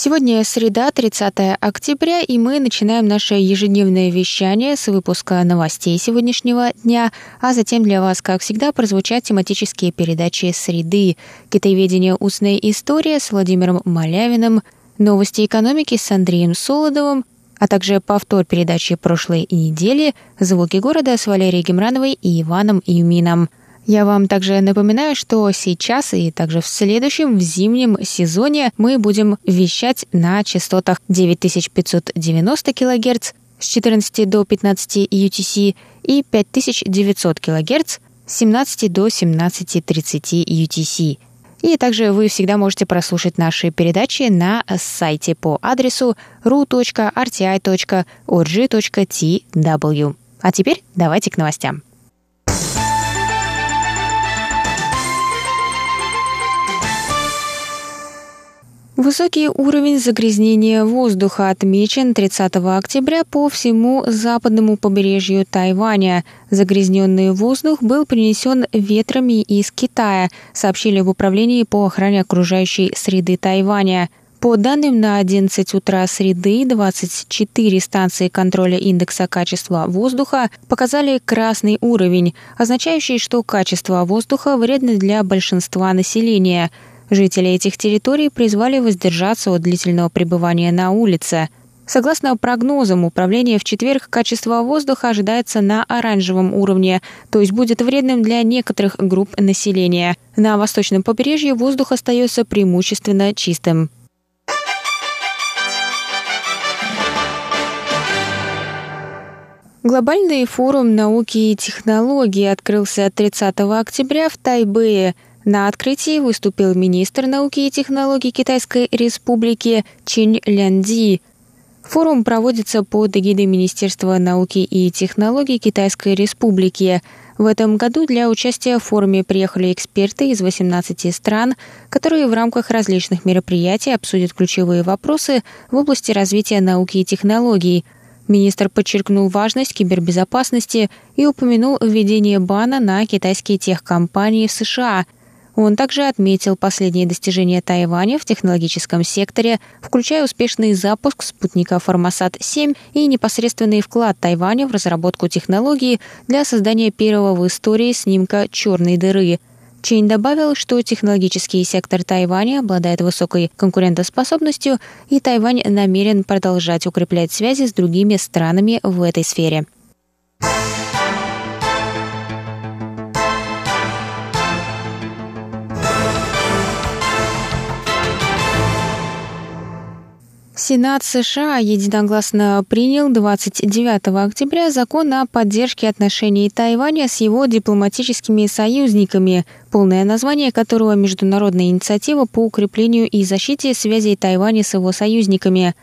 Сегодня среда, 30 октября, и мы начинаем наше ежедневное вещание с выпуска новостей сегодняшнего дня, а затем для вас, как всегда, прозвучат тематические передачи «Среды», «Китаеведение. Устная история» с Владимиром Малявиным, «Новости экономики» с Андреем Солодовым, а также повтор передачи прошлой недели «Звуки города» с Валерией Гемрановой и Иваном Юмином. Я вам также напоминаю, что сейчас и также в следующем, в зимнем сезоне мы будем вещать на частотах 9590 кГц с 14 до 15 UTC и 5900 кГц с 17 до 17.30 UTC. И также вы всегда можете прослушать наши передачи на сайте по адресу ru.rti.org.tw. А теперь давайте к новостям. Высокий уровень загрязнения воздуха отмечен 30 октября по всему западному побережью Тайваня. Загрязненный воздух был принесен ветрами из Китая, сообщили в Управлении по охране окружающей среды Тайваня. По данным на 11 утра среды, 24 станции контроля индекса качества воздуха показали красный уровень, означающий, что качество воздуха вредно для большинства населения – Жители этих территорий призвали воздержаться от длительного пребывания на улице. Согласно прогнозам управления, в четверг качество воздуха ожидается на оранжевом уровне, то есть будет вредным для некоторых групп населения. На восточном побережье воздух остается преимущественно чистым. Глобальный форум науки и технологий открылся 30 октября в Тайбэе – на открытии выступил министр науки и технологий Китайской Республики Чин Лянди. Форум проводится под эгидой Министерства науки и технологий Китайской Республики. В этом году для участия в форуме приехали эксперты из 18 стран, которые в рамках различных мероприятий обсудят ключевые вопросы в области развития науки и технологий – Министр подчеркнул важность кибербезопасности и упомянул введение бана на китайские техкомпании в США – он также отметил последние достижения Тайваня в технологическом секторе, включая успешный запуск спутника «Формосат-7» и непосредственный вклад Тайваня в разработку технологии для создания первого в истории снимка черной дыры. Чейн добавил, что технологический сектор Тайваня обладает высокой конкурентоспособностью, и Тайвань намерен продолжать укреплять связи с другими странами в этой сфере. Сенат США единогласно принял 29 октября закон о поддержке отношений Тайваня с его дипломатическими союзниками, полное название которого «Международная инициатива по укреплению и защите связей Тайваня с его союзниками».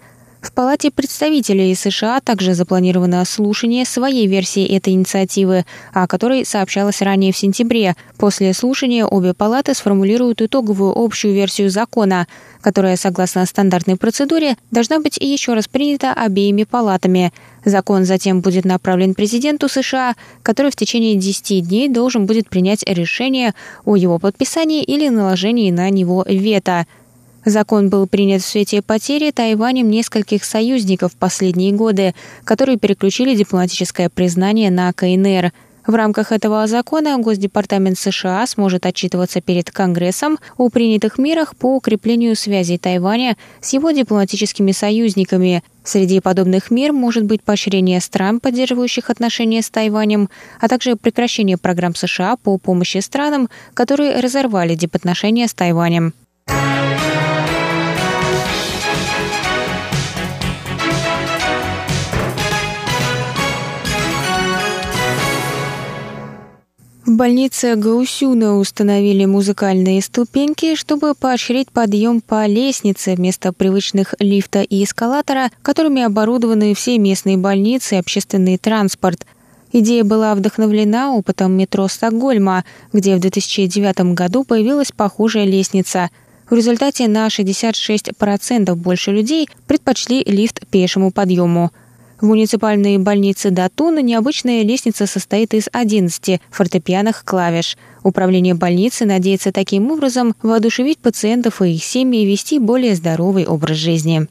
В Палате представителей США также запланировано слушание своей версии этой инициативы, о которой сообщалось ранее в сентябре. После слушания обе палаты сформулируют итоговую общую версию закона, которая, согласно стандартной процедуре, должна быть еще раз принята обеими палатами. Закон затем будет направлен президенту США, который в течение 10 дней должен будет принять решение о его подписании или наложении на него вето. Закон был принят в свете потери Тайванем нескольких союзников в последние годы, которые переключили дипломатическое признание на КНР. В рамках этого закона Госдепартамент США сможет отчитываться перед Конгрессом о принятых мерах по укреплению связей Тайваня с его дипломатическими союзниками. Среди подобных мер может быть поощрение стран, поддерживающих отношения с Тайванем, а также прекращение программ США по помощи странам, которые разорвали дипотношения с Тайванем. В больнице Гаусюна установили музыкальные ступеньки, чтобы поощрить подъем по лестнице вместо привычных лифта и эскалатора, которыми оборудованы все местные больницы и общественный транспорт. Идея была вдохновлена опытом метро Стокгольма, где в 2009 году появилась похожая лестница. В результате на 66% больше людей предпочли лифт пешему подъему – в муниципальной больнице Датуна необычная лестница состоит из 11 фортепианных клавиш. Управление больницы надеется таким образом воодушевить пациентов и их семьи вести более здоровый образ жизни.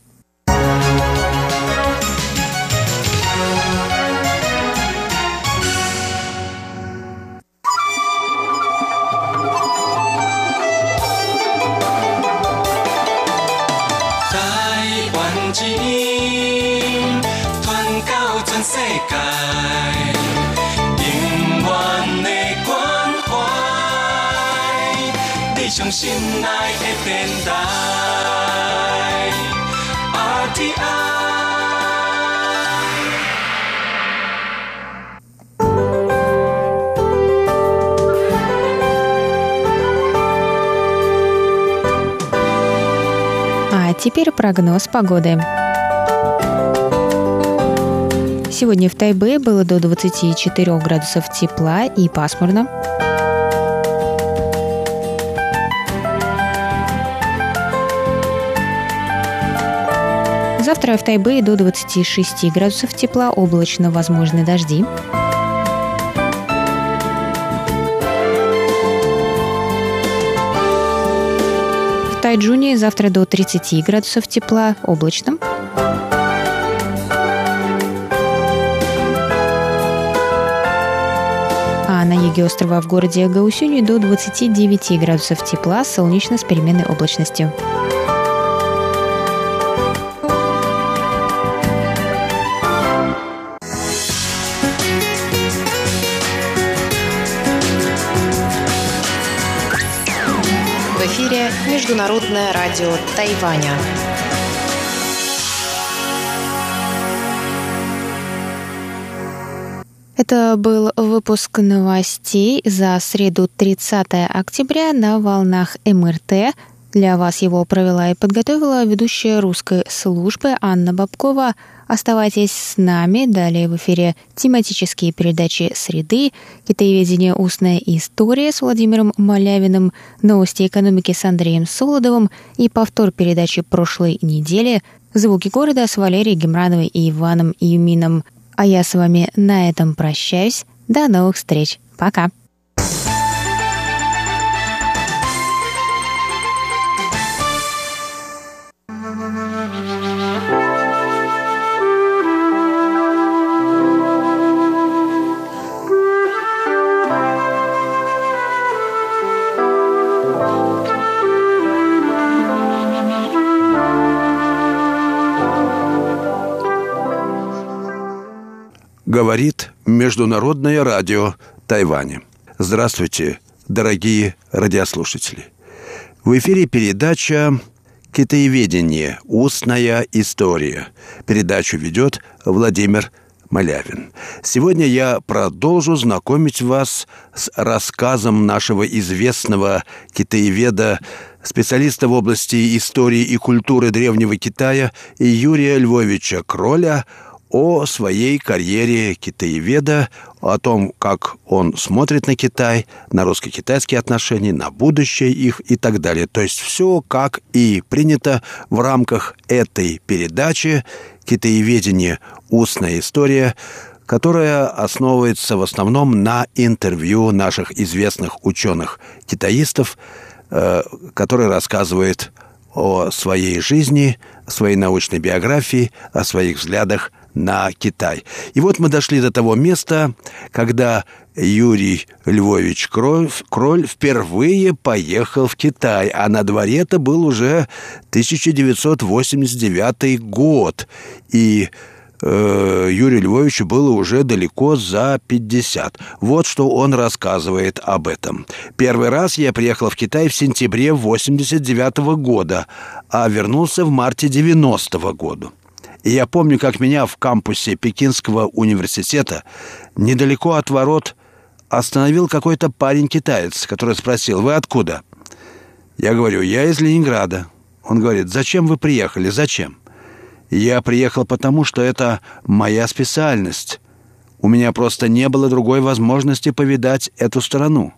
Теперь прогноз погоды. Сегодня в Тайбе было до 24 градусов тепла и пасмурно. Завтра в Тайбе до 26 градусов тепла, облачно возможны дожди. Тайджуне завтра до 30 градусов тепла, облачно. А на юге острова в городе Гаусюни до 29 градусов тепла, солнечно с переменной облачностью. Международное радио Тайваня. Это был выпуск новостей за среду 30 октября на волнах МРТ. Для вас его провела и подготовила ведущая русской службы Анна Бабкова – Оставайтесь с нами. Далее в эфире тематические передачи «Среды», «Китаеведение. Устная история» с Владимиром Малявиным, «Новости экономики» с Андреем Солодовым и повтор передачи прошлой недели «Звуки города» с Валерией Гемрановой и Иваном Юмином. А я с вами на этом прощаюсь. До новых встреч. Пока. Говорит Международное радио Тайваня. Здравствуйте, дорогие радиослушатели. В эфире передача «Китаеведение. Устная история». Передачу ведет Владимир Малявин. Сегодня я продолжу знакомить вас с рассказом нашего известного китаеведа, специалиста в области истории и культуры Древнего Китая Юрия Львовича Кроля о своей карьере китаеведа, о том, как он смотрит на Китай, на русско-китайские отношения, на будущее их и так далее. То есть все, как и принято в рамках этой передачи «Китаеведение. Устная история», которая основывается в основном на интервью наших известных ученых-китаистов, э, которые рассказывают о своей жизни, о своей научной биографии, о своих взглядах на Китай. И вот мы дошли до того места, когда Юрий Львович Кроль, впервые поехал в Китай, а на дворе это был уже 1989 год. И э, Юрию Львовичу было уже далеко за 50. Вот что он рассказывает об этом. Первый раз я приехал в Китай в сентябре 89 года, а вернулся в марте 90 года. И я помню, как меня в кампусе Пекинского университета, недалеко от ворот, остановил какой-то парень-китаец, который спросил, «Вы откуда?» Я говорю, «Я из Ленинграда». Он говорит, «Зачем вы приехали? Зачем?» Я приехал потому, что это моя специальность. У меня просто не было другой возможности повидать эту страну.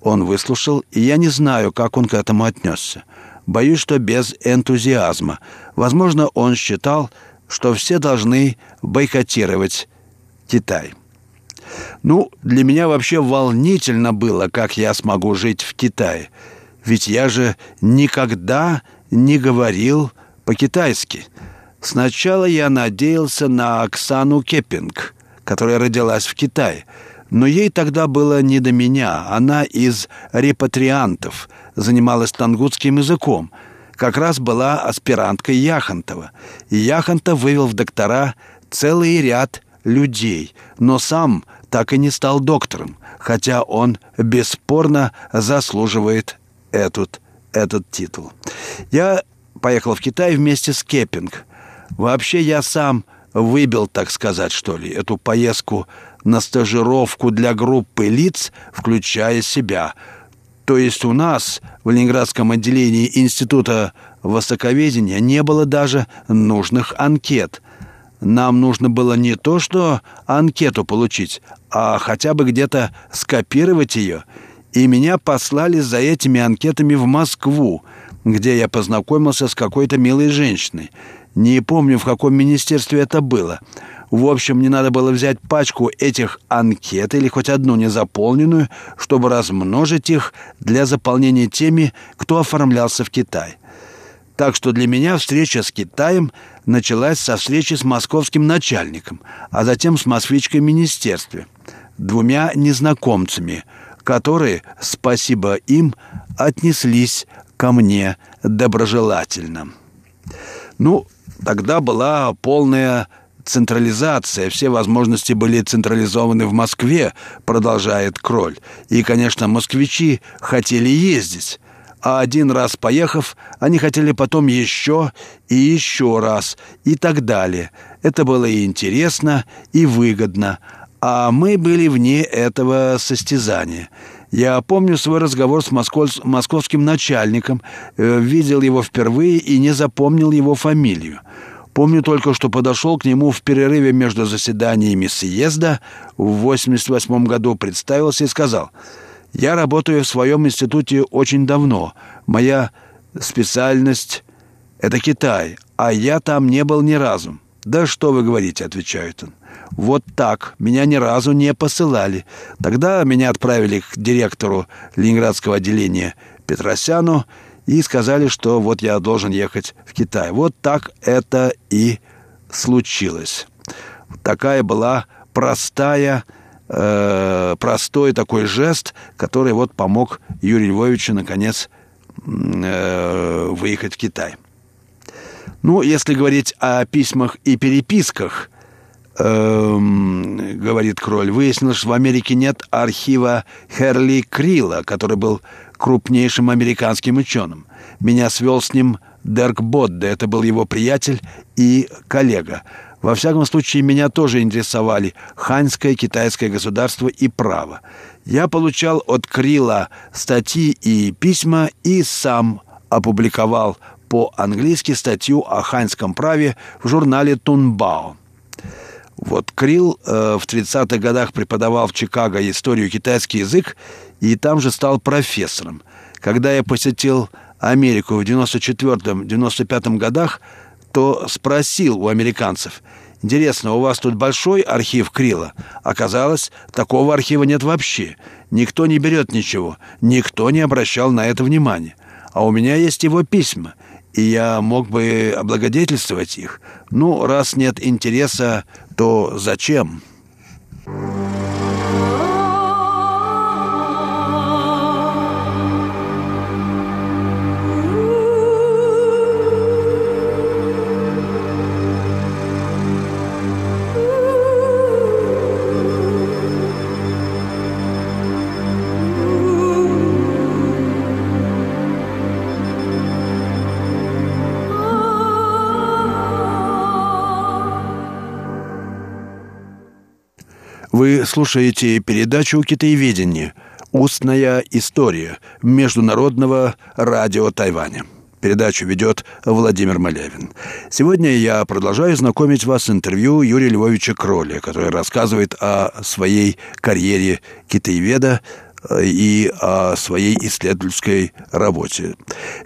Он выслушал, и я не знаю, как он к этому отнесся. Боюсь, что без энтузиазма. Возможно, он считал, что все должны бойкотировать Китай. Ну, для меня вообще волнительно было, как я смогу жить в Китае. Ведь я же никогда не говорил по-китайски. Сначала я надеялся на Оксану Кеппинг, которая родилась в Китае. Но ей тогда было не до меня. Она из репатриантов, занималась тангутским языком. Как раз была аспиранткой Яхонтова. И Яхонтов вывел в доктора целый ряд людей, но сам так и не стал доктором, хотя он бесспорно заслуживает этот, этот титул. Я поехал в Китай вместе с Кеппинг. Вообще я сам выбил, так сказать, что ли, эту поездку на стажировку для группы лиц, включая себя. То есть у нас в Ленинградском отделении Института Востоковедения не было даже нужных анкет – нам нужно было не то, что анкету получить, а хотя бы где-то скопировать ее. И меня послали за этими анкетами в Москву, где я познакомился с какой-то милой женщиной. Не помню, в каком министерстве это было. В общем, мне надо было взять пачку этих анкет или хоть одну незаполненную, чтобы размножить их для заполнения теми, кто оформлялся в Китай. Так что для меня встреча с Китаем началась со встречи с московским начальником, а затем с москвичкой в министерстве, двумя незнакомцами, которые, спасибо им, отнеслись ко мне доброжелательно. Ну, тогда была полная централизация, все возможности были централизованы в Москве, продолжает Кроль. И, конечно, москвичи хотели ездить а один раз поехав, они хотели потом еще и еще раз и так далее. Это было и интересно, и выгодно, а мы были вне этого состязания. Я помню свой разговор с московским начальником, э, видел его впервые и не запомнил его фамилию. Помню только, что подошел к нему в перерыве между заседаниями съезда в 88 году, представился и сказал – я работаю в своем институте очень давно. Моя специальность — это Китай, а я там не был ни разу. «Да что вы говорите», — отвечает он. «Вот так. Меня ни разу не посылали. Тогда меня отправили к директору Ленинградского отделения Петросяну и сказали, что вот я должен ехать в Китай. Вот так это и случилось. Такая была простая э, простой такой жест, который вот помог Юрию Львовичу, наконец, э, выехать в Китай. Ну, если говорить о письмах и переписках, э, говорит Кроль, выяснилось, что в Америке нет архива Херли Крила, который был крупнейшим американским ученым. Меня свел с ним Дерк Бодде, это был его приятель и коллега. Во всяком случае, меня тоже интересовали ханьское, китайское государство и право. Я получал от Крила статьи и письма и сам опубликовал по-английски статью о ханьском праве в журнале «Тунбао». Вот Крил э, в 30-х годах преподавал в Чикаго историю китайский язык и там же стал профессором. Когда я посетил Америку в 94-95 годах, то спросил у американцев, «Интересно, у вас тут большой архив Крила?» Оказалось, такого архива нет вообще. Никто не берет ничего, никто не обращал на это внимания. А у меня есть его письма, и я мог бы облагодетельствовать их. Ну, раз нет интереса, то зачем?» Вы слушаете передачу «Китаеведение. Устная история» Международного радио Тайваня. Передачу ведет Владимир Малявин. Сегодня я продолжаю знакомить вас с интервью Юрия Львовича Кроля, который рассказывает о своей карьере китаеведа э, и о своей исследовательской работе.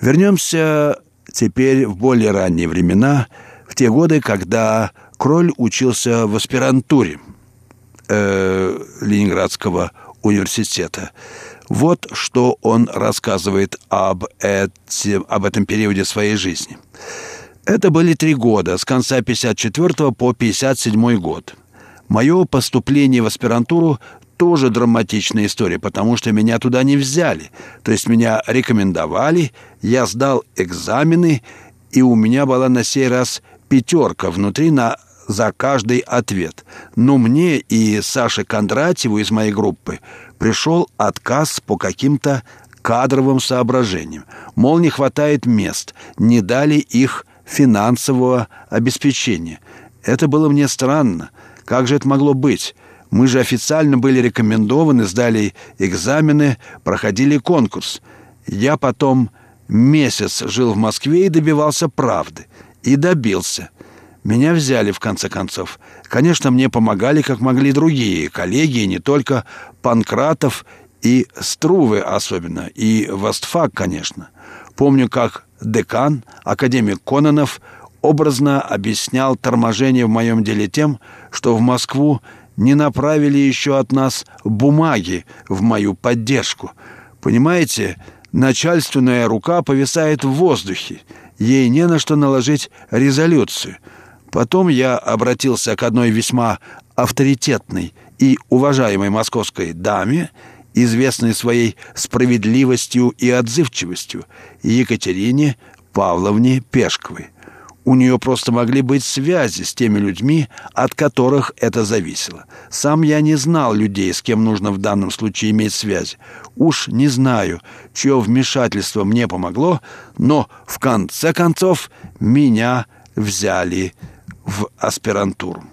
Вернемся теперь в более ранние времена, в те годы, когда Кроль учился в аспирантуре – э, Ленинградского университета. Вот что он рассказывает об, эти, об этом периоде своей жизни. Это были три года, с конца 54 по 57 год. Мое поступление в аспирантуру тоже драматичная история, потому что меня туда не взяли. То есть меня рекомендовали, я сдал экзамены, и у меня была на сей раз пятерка внутри на за каждый ответ. Но мне и Саше Кондратьеву из моей группы пришел отказ по каким-то кадровым соображениям. Мол, не хватает мест, не дали их финансового обеспечения. Это было мне странно. Как же это могло быть? Мы же официально были рекомендованы, сдали экзамены, проходили конкурс. Я потом месяц жил в Москве и добивался правды. И добился. Меня взяли, в конце концов. Конечно, мне помогали, как могли другие, коллеги, не только Панкратов и Струвы особенно, и Востфак, конечно. Помню, как декан, академик Кононов, образно объяснял торможение в моем деле тем, что в Москву не направили еще от нас бумаги в мою поддержку. Понимаете, начальственная рука повисает в воздухе, ей не на что наложить резолюцию – Потом я обратился к одной весьма авторитетной и уважаемой московской даме, известной своей справедливостью и отзывчивостью, Екатерине Павловне Пешковой. У нее просто могли быть связи с теми людьми, от которых это зависело. Сам я не знал людей, с кем нужно в данном случае иметь связь. Уж не знаю, чье вмешательство мне помогло, но в конце концов меня взяли в аспирантуру.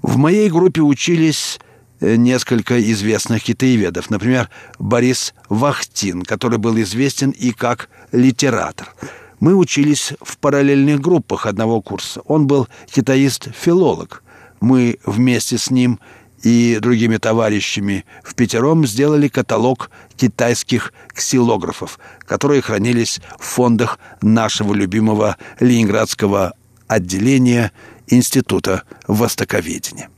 В моей группе учились э, несколько известных китаеведов. Например, Борис Вахтин, который был известен и как литератор. Мы учились в параллельных группах одного курса. Он был китаист-филолог. Мы вместе с ним и другими товарищами в пятером сделали каталог китайских ксилографов, которые хранились в фондах нашего любимого ленинградского отделения Института востоковедения.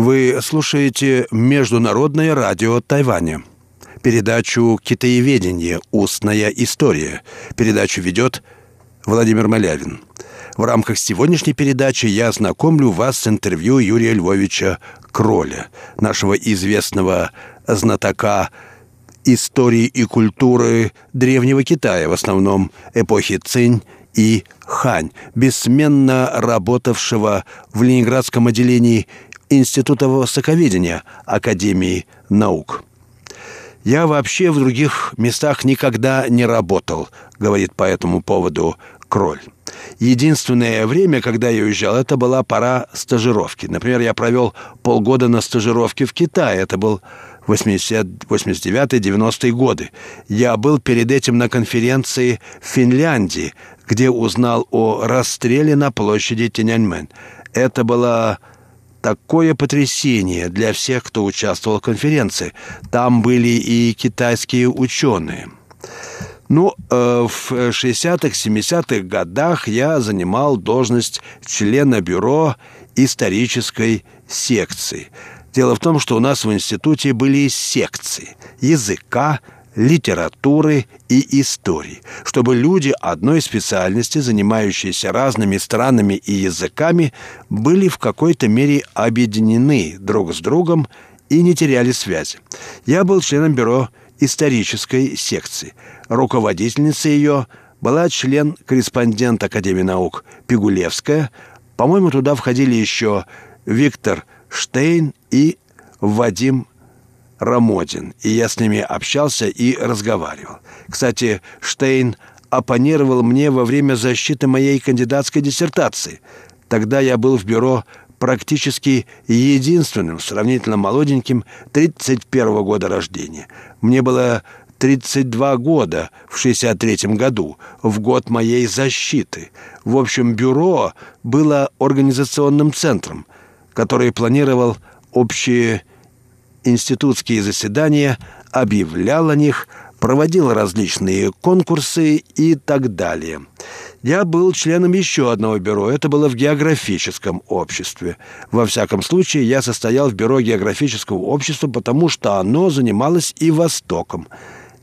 Вы слушаете Международное радио Тайваня. Передачу «Китаеведение. Устная история». Передачу ведет Владимир Малявин. В рамках сегодняшней передачи я знакомлю вас с интервью Юрия Львовича Кроля, нашего известного знатока истории и культуры Древнего Китая, в основном эпохи Цинь и Хань, бессменно работавшего в Ленинградском отделении Института востоковедения Академии наук. «Я вообще в других местах никогда не работал», — говорит по этому поводу Кроль. Единственное время, когда я уезжал, это была пора стажировки. Например, я провел полгода на стажировке в Китае. Это был 89-90-е годы. Я был перед этим на конференции в Финляндии, где узнал о расстреле на площади Тяньаньмэнь. Это была такое потрясение для всех, кто участвовал в конференции. Там были и китайские ученые. Ну, э, в 60-х, 70-х годах я занимал должность члена бюро исторической секции. Дело в том, что у нас в институте были секции языка, литературы и истории, чтобы люди одной специальности, занимающиеся разными странами и языками, были в какой-то мере объединены друг с другом и не теряли связи. Я был членом бюро исторической секции. Руководительницей ее была член-корреспондент Академии наук Пигулевская. По-моему, туда входили еще Виктор Штейн и Вадим Рамодин, и я с ними общался и разговаривал. Кстати, Штейн оппонировал мне во время защиты моей кандидатской диссертации. Тогда я был в бюро практически единственным, сравнительно молоденьким, 31 года рождения. Мне было 32 года в 63 году, в год моей защиты. В общем, бюро было организационным центром, который планировал общие институтские заседания, объявлял о них, проводил различные конкурсы и так далее. Я был членом еще одного бюро. Это было в географическом обществе. Во всяком случае, я состоял в бюро географического общества, потому что оно занималось и Востоком.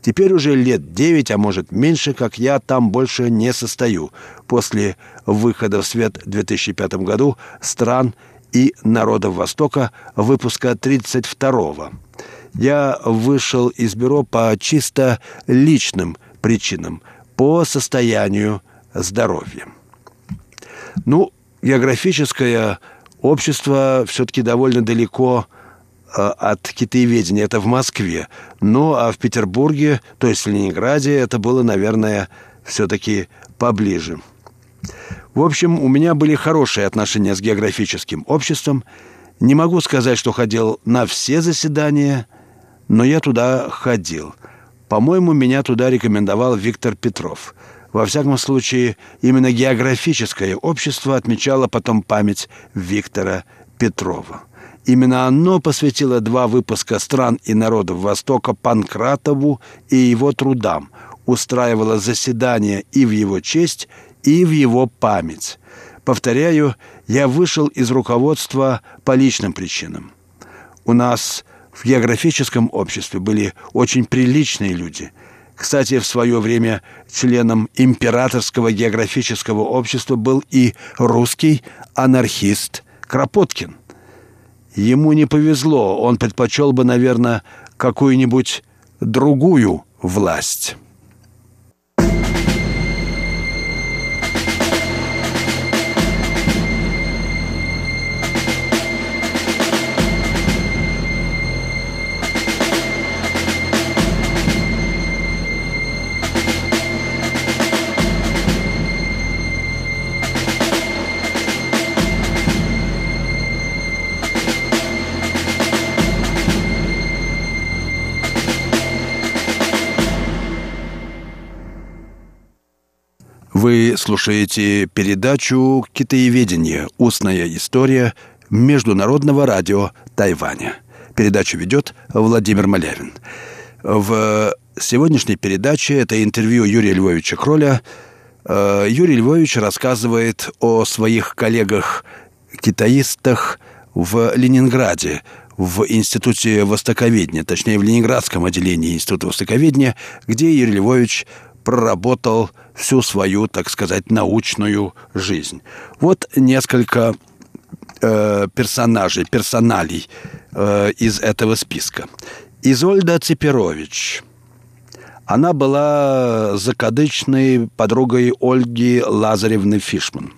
Теперь уже лет девять, а может меньше, как я там больше не состою. После выхода в свет в 2005 году стран и народов Востока выпуска 32-го. Я вышел из бюро по чисто личным причинам, по состоянию здоровья. Ну, географическое общество все-таки довольно далеко э, от китаеведения. Это в Москве. Ну, а в Петербурге, то есть в Ленинграде, это было, наверное, все-таки поближе. В общем, у меня были хорошие отношения с географическим обществом. Не могу сказать, что ходил на все заседания, но я туда ходил. По-моему, меня туда рекомендовал Виктор Петров. Во всяком случае, именно географическое общество отмечало потом память Виктора Петрова. Именно оно посвятило два выпуска «Стран и народов Востока» Панкратову и его трудам, устраивало заседания и в его честь, и в его память. Повторяю, я вышел из руководства по личным причинам. У нас в географическом обществе были очень приличные люди. Кстати, в свое время членом императорского географического общества был и русский анархист Кропоткин. Ему не повезло, он предпочел бы, наверное, какую-нибудь другую власть». Вы слушаете передачу «Китаеведение. Устная история» Международного радио Тайваня. Передачу ведет Владимир Малявин. В сегодняшней передаче это интервью Юрия Львовича Кроля. Э, Юрий Львович рассказывает о своих коллегах-китаистах в Ленинграде, в Институте Востоковедения, точнее, в Ленинградском отделении Института Востоковедения, где Юрий Львович проработал всю свою, так сказать, научную жизнь. Вот несколько э, персонажей, персоналей э, из этого списка. Изольда Цепирович. Она была закадычной подругой Ольги Лазаревны Фишман.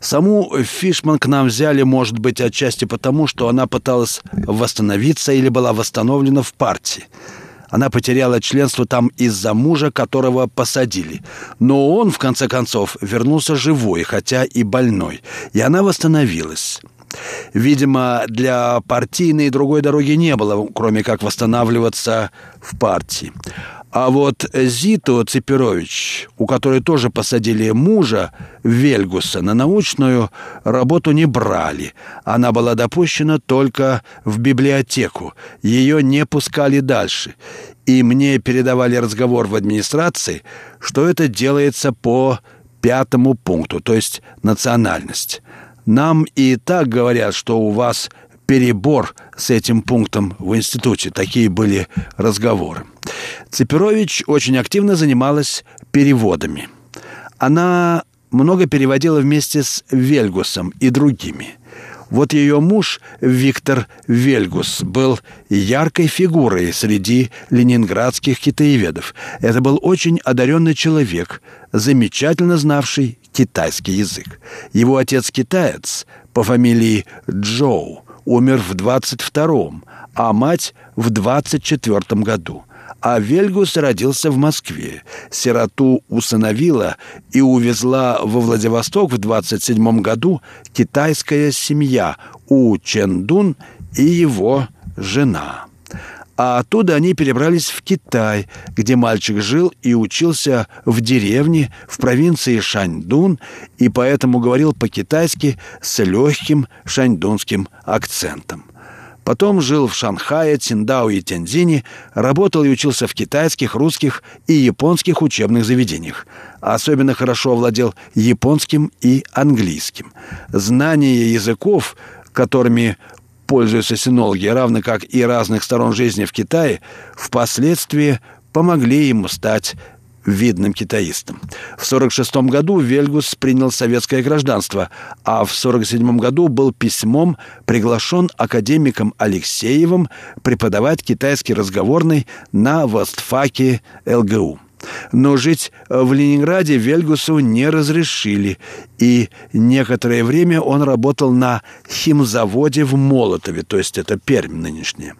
Саму Фишман к нам взяли, может быть, отчасти потому, что она пыталась восстановиться или была восстановлена в партии. Она потеряла членство там из-за мужа, которого посадили. Но он, в конце концов, вернулся живой, хотя и больной. И она восстановилась. Видимо, для партийной другой дороги не было, кроме как восстанавливаться в партии. А вот Зиту Цепирович, у которой тоже посадили мужа, Вельгуса, на научную работу не брали. Она была допущена только в библиотеку. Ее не пускали дальше. И мне передавали разговор в администрации, что это делается по пятому пункту, то есть национальность. Нам и так говорят, что у вас перебор с этим пунктом в институте. Такие были разговоры. Цепирович очень активно занималась переводами. Она много переводила вместе с Вельгусом и другими. Вот ее муж Виктор Вельгус был яркой фигурой среди ленинградских китаеведов. Это был очень одаренный человек, замечательно знавший китайский язык. Его отец китаец по фамилии Джоу умер в 22-м, а мать в 24-м году – а Вельгус родился в Москве. Сироту усыновила и увезла во Владивосток в 27 году китайская семья У Чендун и его жена. А оттуда они перебрались в Китай, где мальчик жил и учился в деревне в провинции Шаньдун и поэтому говорил по-китайски с легким шаньдунским акцентом. Потом жил в Шанхае, Циндао и Тяньцзине, работал и учился в китайских, русских и японских учебных заведениях. Особенно хорошо овладел японским и английским. Знание языков, которыми пользуются синологи, равно как и разных сторон жизни в Китае, впоследствии помогли ему стать видным китаистом. В 1946 году Вельгус принял советское гражданство, а в 1947 году был письмом приглашен академиком Алексеевым преподавать китайский разговорный на Востфаке ЛГУ. Но жить в Ленинграде Вельгусу не разрешили, и некоторое время он работал на химзаводе в Молотове, то есть это Пермь нынешняя.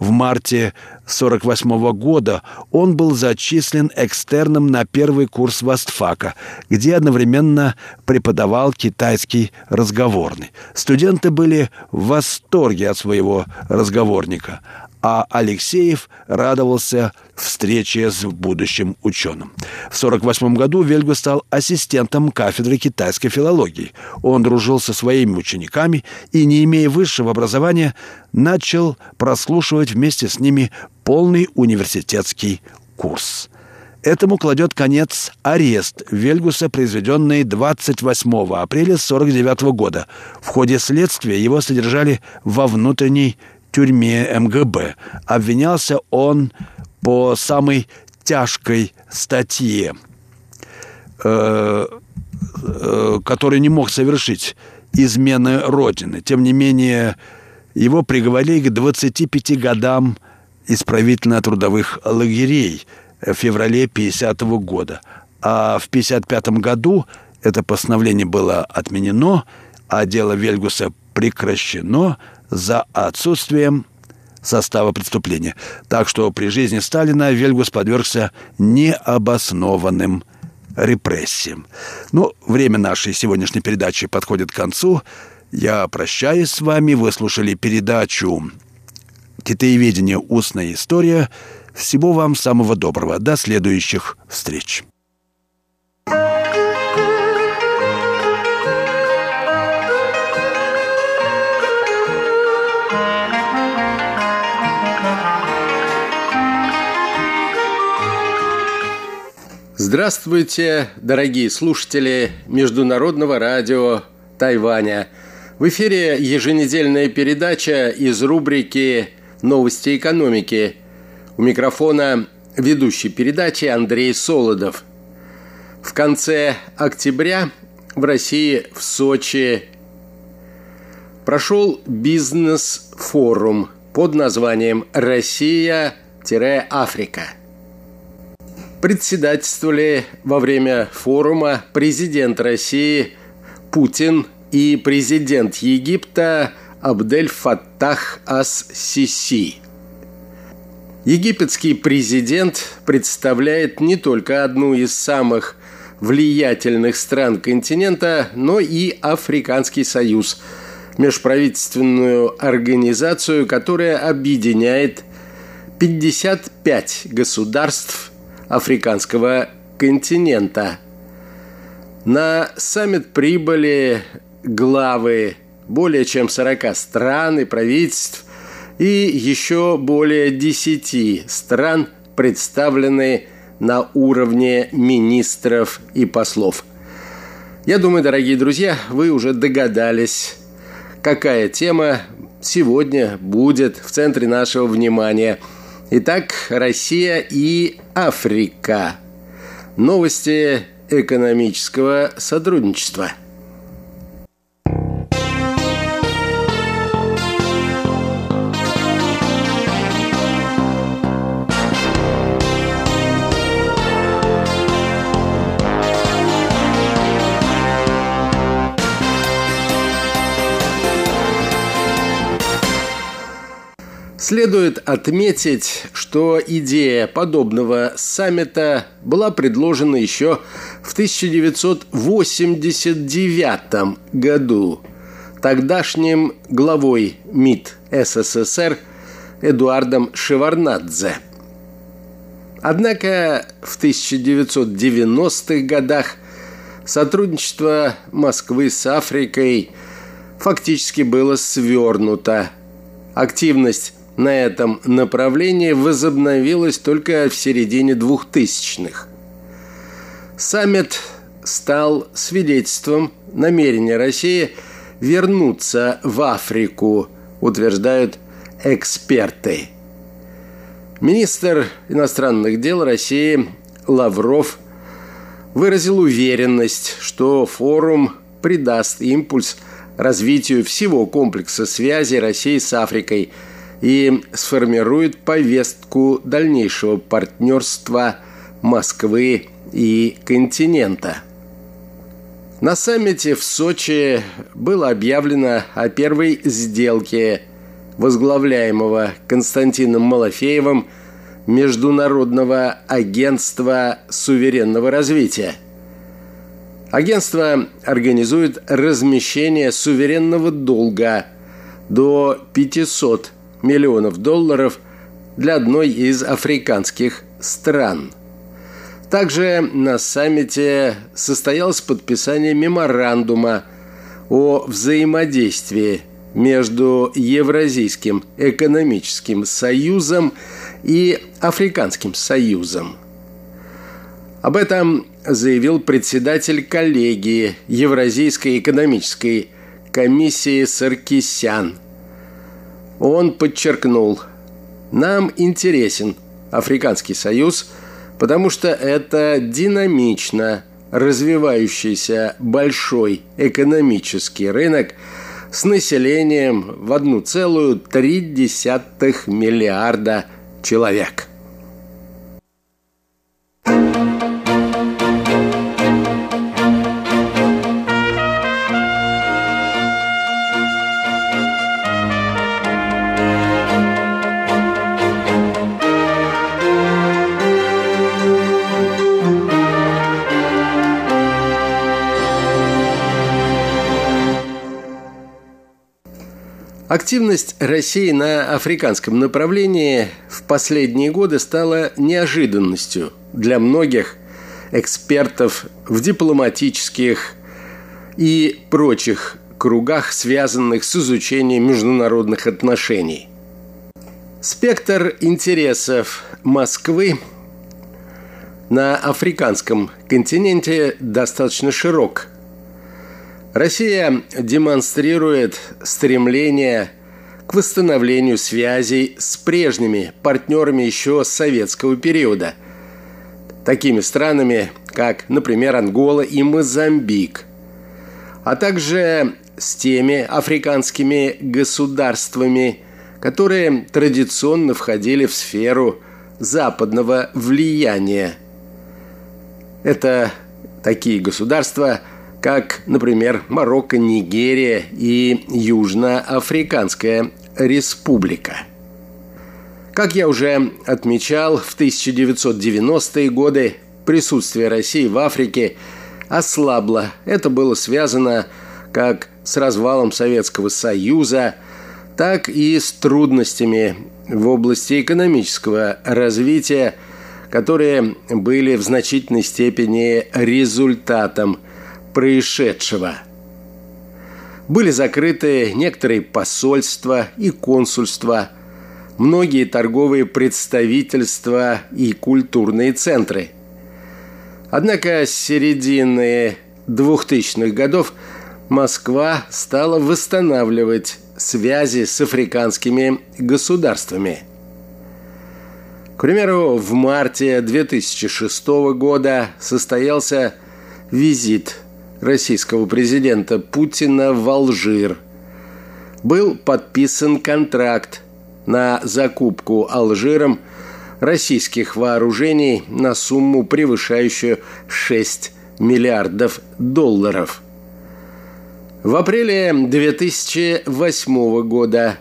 В марте 1948 года он был зачислен экстерном на первый курс Востфака, где одновременно преподавал китайский разговорный. Студенты были в восторге от своего разговорника, а Алексеев радовался встрече с будущим ученым. В 1948 году Вельгу стал ассистентом кафедры китайской филологии. Он дружил со своими учениками и, не имея высшего образования, начал прослушивать вместе с ними полный университетский курс. Этому кладет конец арест Вельгуса, произведенный 28 апреля 1949 года. В ходе следствия его содержали во внутренней тюрьме МГБ. Обвинялся он по самой тяжкой статье, э, э, которую не мог совершить измены Родины. Тем не менее, его приговорили к 25 годам исправительно-трудовых лагерей в феврале 50 -го года. А в 55 году это постановление было отменено, а дело Вельгуса прекращено – за отсутствием состава преступления. Так что при жизни Сталина Вельгус подвергся необоснованным репрессиям. Ну, время нашей сегодняшней передачи подходит к концу. Я прощаюсь с вами. Вы слушали передачу «Китаеведение. Устная история». Всего вам самого доброго. До следующих встреч. Здравствуйте, дорогие слушатели Международного радио Тайваня. В эфире еженедельная передача из рубрики «Новости экономики». У микрофона ведущий передачи Андрей Солодов. В конце октября в России, в Сочи, прошел бизнес-форум под названием «Россия-Африка». Председательствовали во время форума президент России Путин и президент Египта Абдель Фаттах Ас-Сиси. Египетский президент представляет не только одну из самых влиятельных стран континента, но и Африканский союз – межправительственную организацию, которая объединяет 55 государств африканского континента. На саммит прибыли главы более чем 40 стран и правительств и еще более 10 стран представлены на уровне министров и послов. Я думаю, дорогие друзья, вы уже догадались, какая тема сегодня будет в центре нашего внимания. Итак, Россия и Африка. Новости экономического сотрудничества – Следует отметить, что идея подобного саммита была предложена еще в 1989 году тогдашним главой МИД СССР Эдуардом Шеварнадзе. Однако в 1990-х годах сотрудничество Москвы с Африкой фактически было свернуто. Активность на этом направлении возобновилась только в середине 2000-х. Саммит стал свидетельством намерения России вернуться в Африку, утверждают эксперты. Министр иностранных дел России Лавров выразил уверенность, что форум придаст импульс развитию всего комплекса связи России с Африкой – и сформирует повестку дальнейшего партнерства Москвы и континента. На саммите в Сочи было объявлено о первой сделке возглавляемого Константином Малафеевым Международного агентства суверенного развития. Агентство организует размещение суверенного долга до 500 миллионов долларов для одной из африканских стран. Также на саммите состоялось подписание меморандума о взаимодействии между Евразийским экономическим союзом и Африканским союзом. Об этом заявил председатель коллегии Евразийской экономической комиссии Саркисян – он подчеркнул, нам интересен Африканский Союз, потому что это динамично развивающийся большой экономический рынок с населением в 1,3 миллиарда человек. Активность России на африканском направлении в последние годы стала неожиданностью для многих экспертов в дипломатических и прочих кругах, связанных с изучением международных отношений. Спектр интересов Москвы на африканском континенте достаточно широк – Россия демонстрирует стремление к восстановлению связей с прежними партнерами еще советского периода, такими странами, как, например, Ангола и Мозамбик, а также с теми африканскими государствами, которые традиционно входили в сферу западного влияния. Это такие государства – как, например, Марокко, Нигерия и Южноафриканская республика. Как я уже отмечал, в 1990-е годы присутствие России в Африке ослабло. Это было связано как с развалом Советского Союза, так и с трудностями в области экономического развития, которые были в значительной степени результатом происшедшего. Были закрыты некоторые посольства и консульства, многие торговые представительства и культурные центры. Однако с середины 2000-х годов Москва стала восстанавливать связи с африканскими государствами. К примеру, в марте 2006 года состоялся визит российского президента Путина в Алжир. Был подписан контракт на закупку Алжиром российских вооружений на сумму, превышающую 6 миллиардов долларов. В апреле 2008 года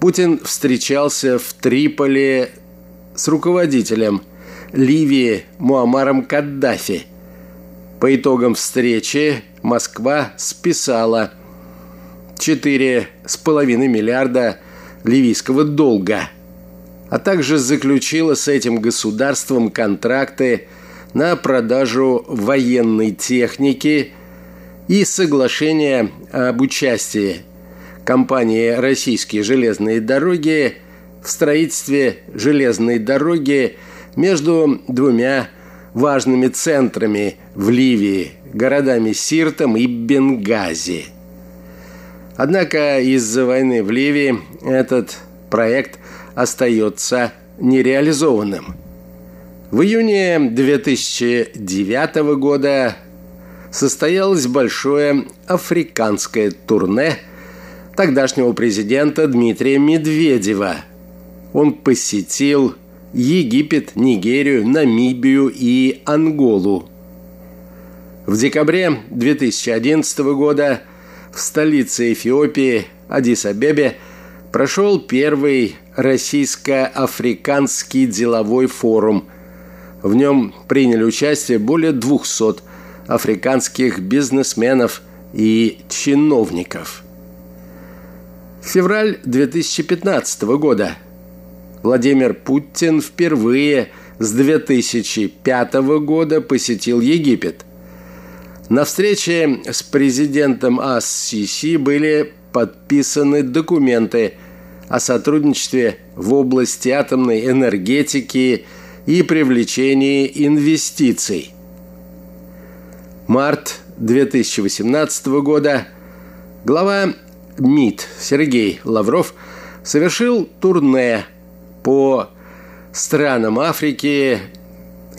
Путин встречался в Триполи с руководителем Ливии Муамаром Каддафи. По итогам встречи Москва списала 4,5 миллиарда ливийского долга, а также заключила с этим государством контракты на продажу военной техники и соглашение об участии компании «Российские железные дороги» в строительстве железной дороги между двумя важными центрами в Ливии, городами Сиртом и Бенгази. Однако из-за войны в Ливии этот проект остается нереализованным. В июне 2009 года состоялось большое африканское турне тогдашнего президента Дмитрия Медведева – он посетил Египет, Нигерию, Намибию и Анголу. В декабре 2011 года в столице Эфиопии, Адис-Абебе, прошел первый российско-африканский деловой форум. В нем приняли участие более 200 африканских бизнесменов и чиновников. Февраль 2015 года – Владимир Путин впервые с 2005 года посетил Египет. На встрече с президентом АССИСИ были подписаны документы о сотрудничестве в области атомной энергетики и привлечении инвестиций. Март 2018 года глава МИД Сергей Лавров совершил турне – по странам Африки,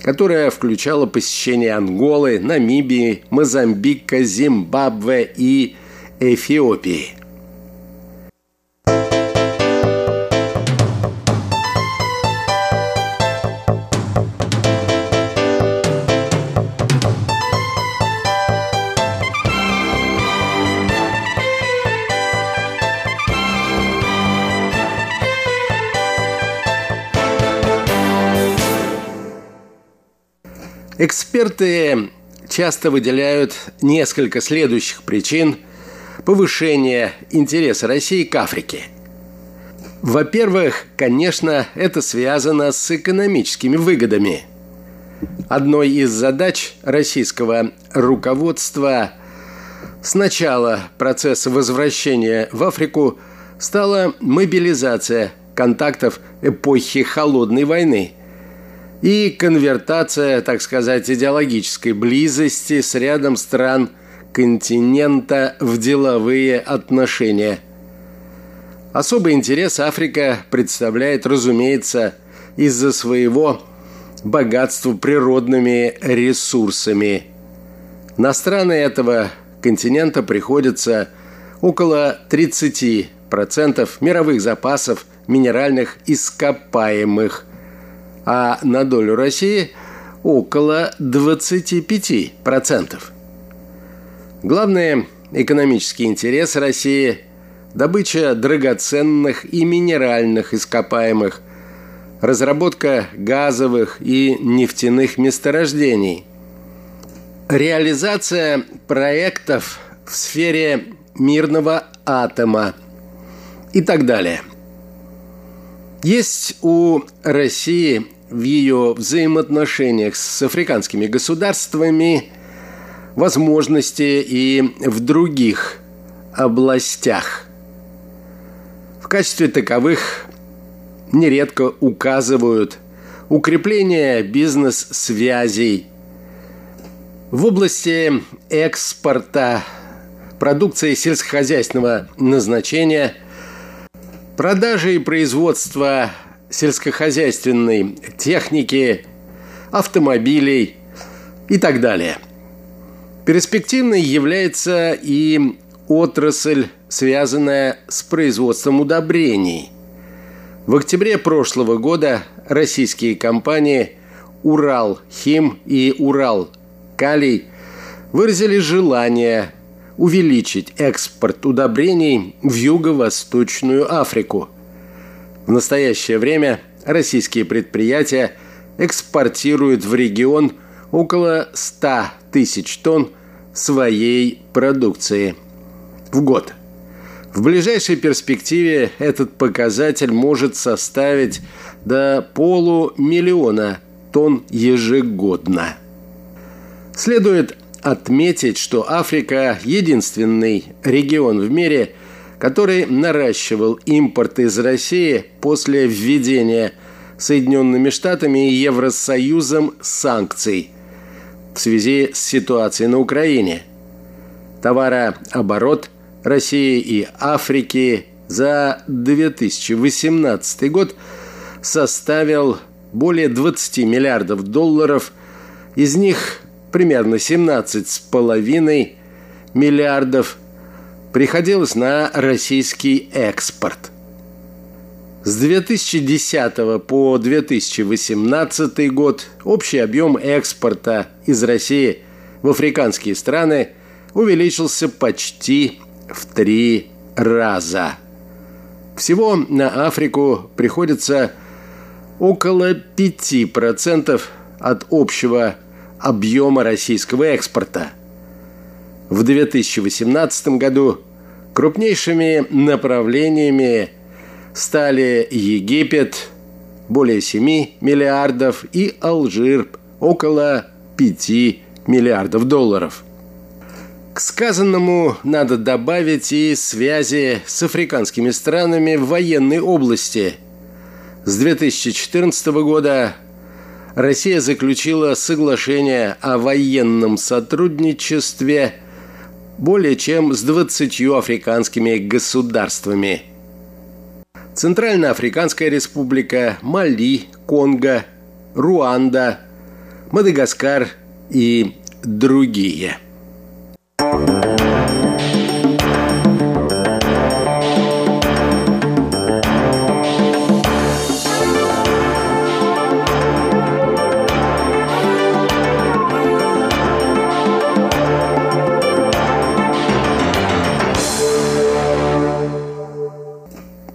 которая включала посещение Анголы, Намибии, Мозамбика, Зимбабве и Эфиопии. Эксперты часто выделяют несколько следующих причин повышения интереса России к Африке. Во-первых, конечно, это связано с экономическими выгодами. Одной из задач российского руководства с начала процесса возвращения в Африку стала мобилизация контактов эпохи Холодной войны – и конвертация, так сказать, идеологической близости с рядом стран континента в деловые отношения. Особый интерес Африка представляет, разумеется, из-за своего богатства природными ресурсами. На страны этого континента приходится около 30% мировых запасов минеральных ископаемых а на долю России около 25%. Главный экономический интерес России – добыча драгоценных и минеральных ископаемых, разработка газовых и нефтяных месторождений, реализация проектов в сфере мирного атома и так далее. Есть у России в ее взаимоотношениях с африканскими государствами возможности и в других областях. В качестве таковых нередко указывают укрепление бизнес-связей в области экспорта продукции сельскохозяйственного назначения, продажи и производства сельскохозяйственной техники, автомобилей и так далее. Перспективной является и отрасль, связанная с производством удобрений. В октябре прошлого года российские компании «Урал Хим» и «Урал Калий» выразили желание увеличить экспорт удобрений в Юго-Восточную Африку. В настоящее время российские предприятия экспортируют в регион около 100 тысяч тонн своей продукции в год. В ближайшей перспективе этот показатель может составить до полумиллиона тонн ежегодно. Следует отметить, что Африка – единственный регион в мире, который наращивал импорт из России после введения Соединенными Штатами и Евросоюзом санкций в связи с ситуацией на Украине. Товарооборот России и Африки за 2018 год составил более 20 миллиардов долларов, из них примерно 17,5 миллиардов приходилось на российский экспорт. С 2010 по 2018 год общий объем экспорта из России в африканские страны увеличился почти в три раза. Всего на Африку приходится около 5% от общего объема российского экспорта. В 2018 году крупнейшими направлениями стали Египет – более 7 миллиардов и Алжир – около 5 миллиардов долларов. К сказанному надо добавить и связи с африканскими странами в военной области. С 2014 года Россия заключила соглашение о военном сотрудничестве более чем с 20 африканскими государствами. Центральноафриканская республика, Мали, Конго, Руанда, Мадагаскар и другие –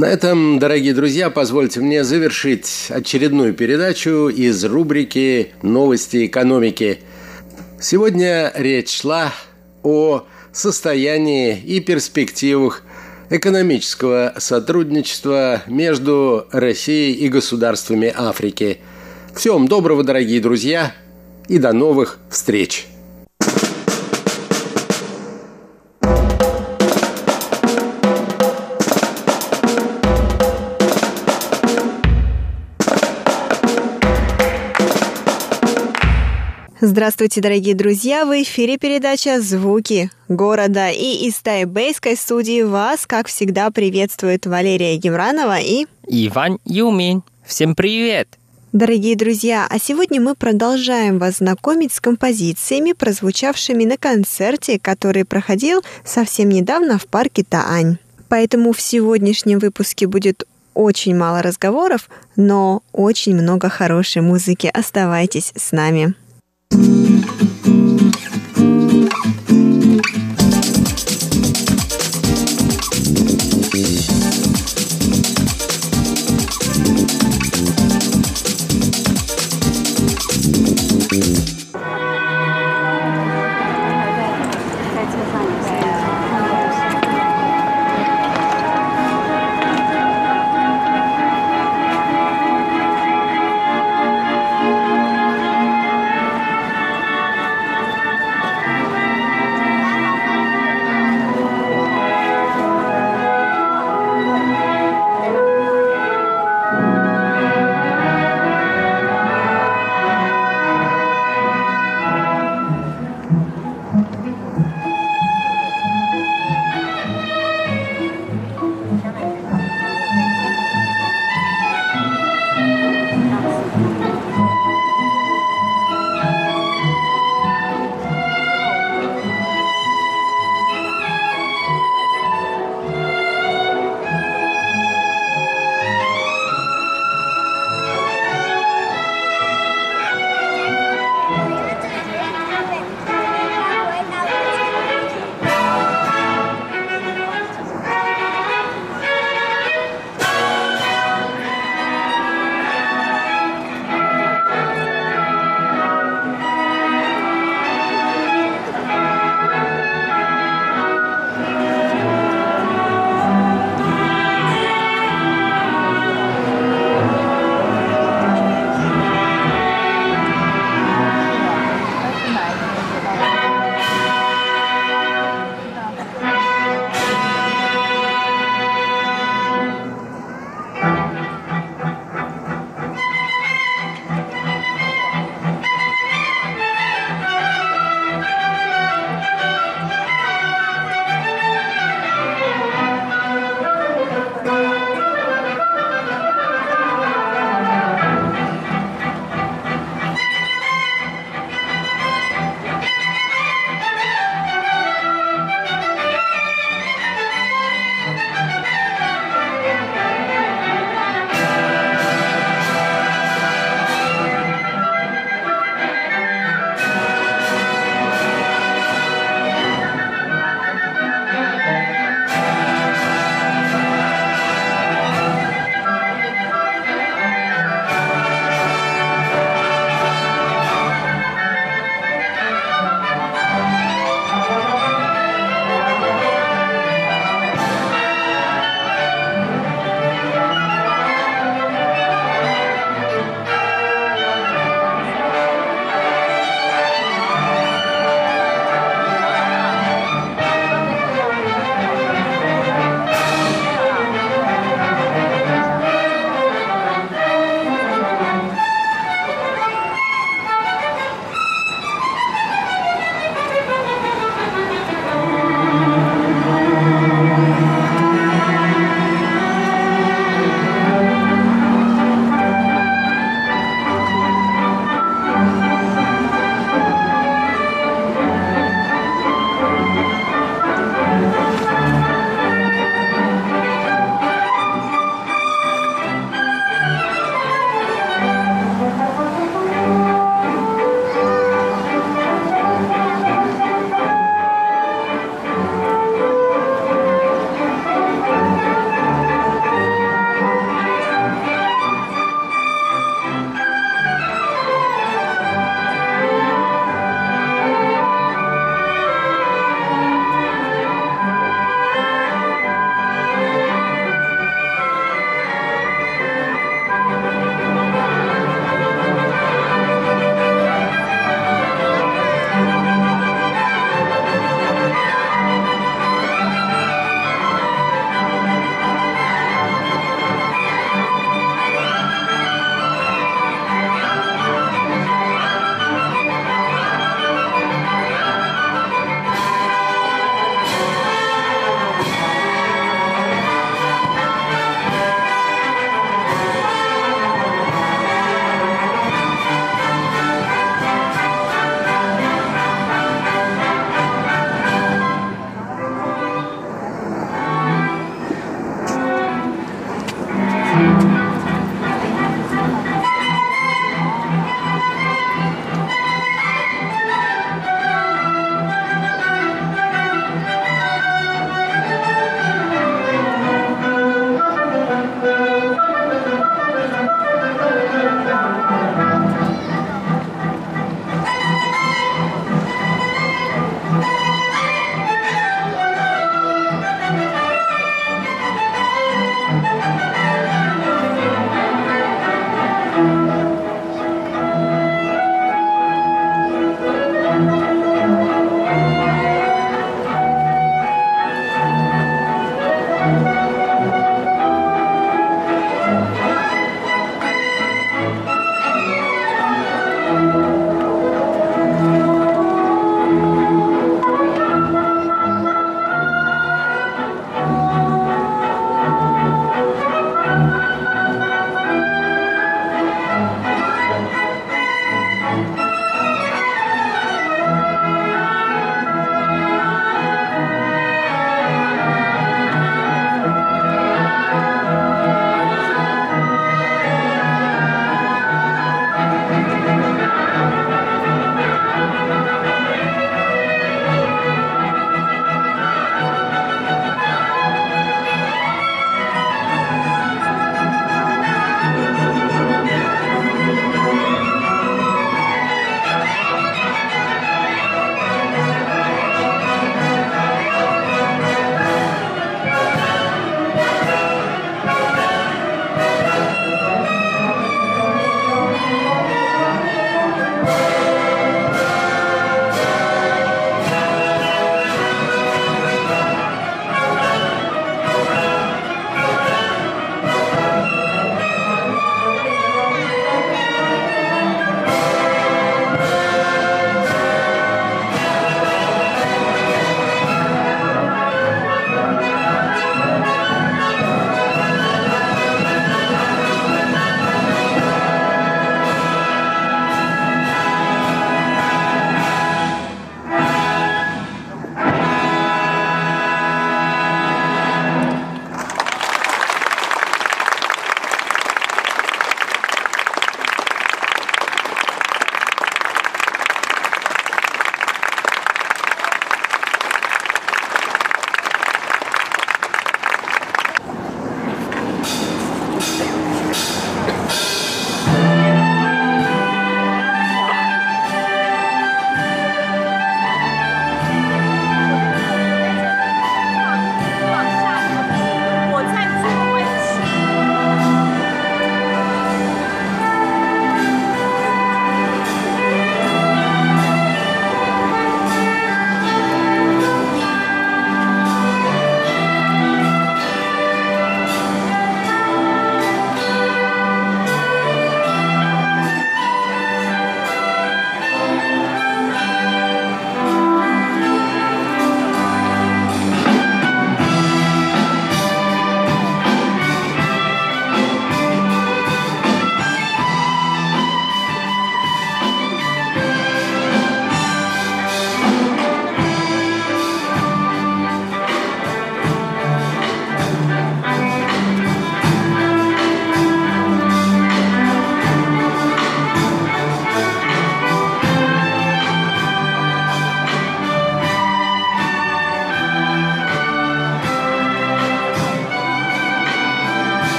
на этом, дорогие друзья, позвольте мне завершить очередную передачу из рубрики «Новости экономики». Сегодня речь шла о состоянии и перспективах экономического сотрудничества между Россией и государствами Африки. Всем доброго, дорогие друзья, и до новых встреч! Здравствуйте, дорогие друзья! В эфире передача «Звуки города». И из тайбейской студии вас, как всегда, приветствует Валерия Гемранова и... Иван Юмин. Всем привет! Дорогие друзья, а сегодня мы продолжаем вас знакомить с композициями, прозвучавшими на концерте, который проходил совсем недавно в парке Таань. Поэтому в сегодняшнем выпуске будет очень мало разговоров, но очень много хорошей музыки. Оставайтесь с нами. thank you.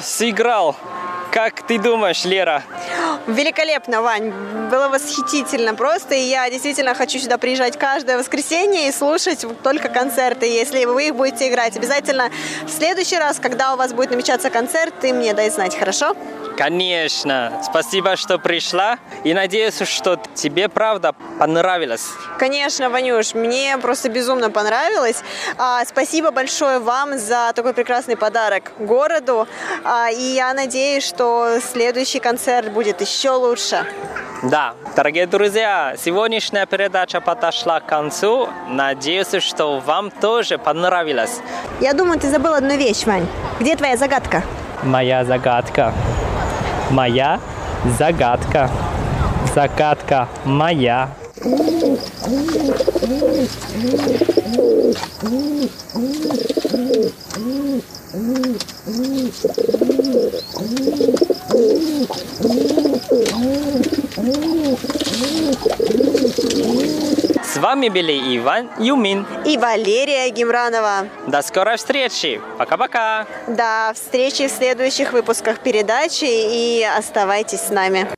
Сыграл. Как ты думаешь, Лера? Великолепно, Вань. Было восхитительно просто. И я действительно хочу сюда приезжать каждое воскресенье и слушать только концерты. Если вы их будете играть, обязательно в следующий раз, когда у вас будет намечаться концерт, ты мне дай знать, хорошо? Конечно. Спасибо, что пришла. И надеюсь, что тебе правда понравилось. Конечно, Ванюш, мне просто безумно понравилось. А, спасибо большое вам за такой прекрасный подарок городу. А, и я надеюсь, что следующий концерт будет еще лучше. Да, дорогие друзья, сегодняшняя передача подошла к концу. Надеюсь, что вам тоже понравилось. Я думаю, ты забыл одну вещь, Вань. Где твоя загадка? Моя загадка. Моя загадка. Загадка моя. С вами были Иван Юмин. И Валерия Гимранова. До скорой встречи. Пока-пока. До встречи в следующих выпусках передачи и оставайтесь с нами.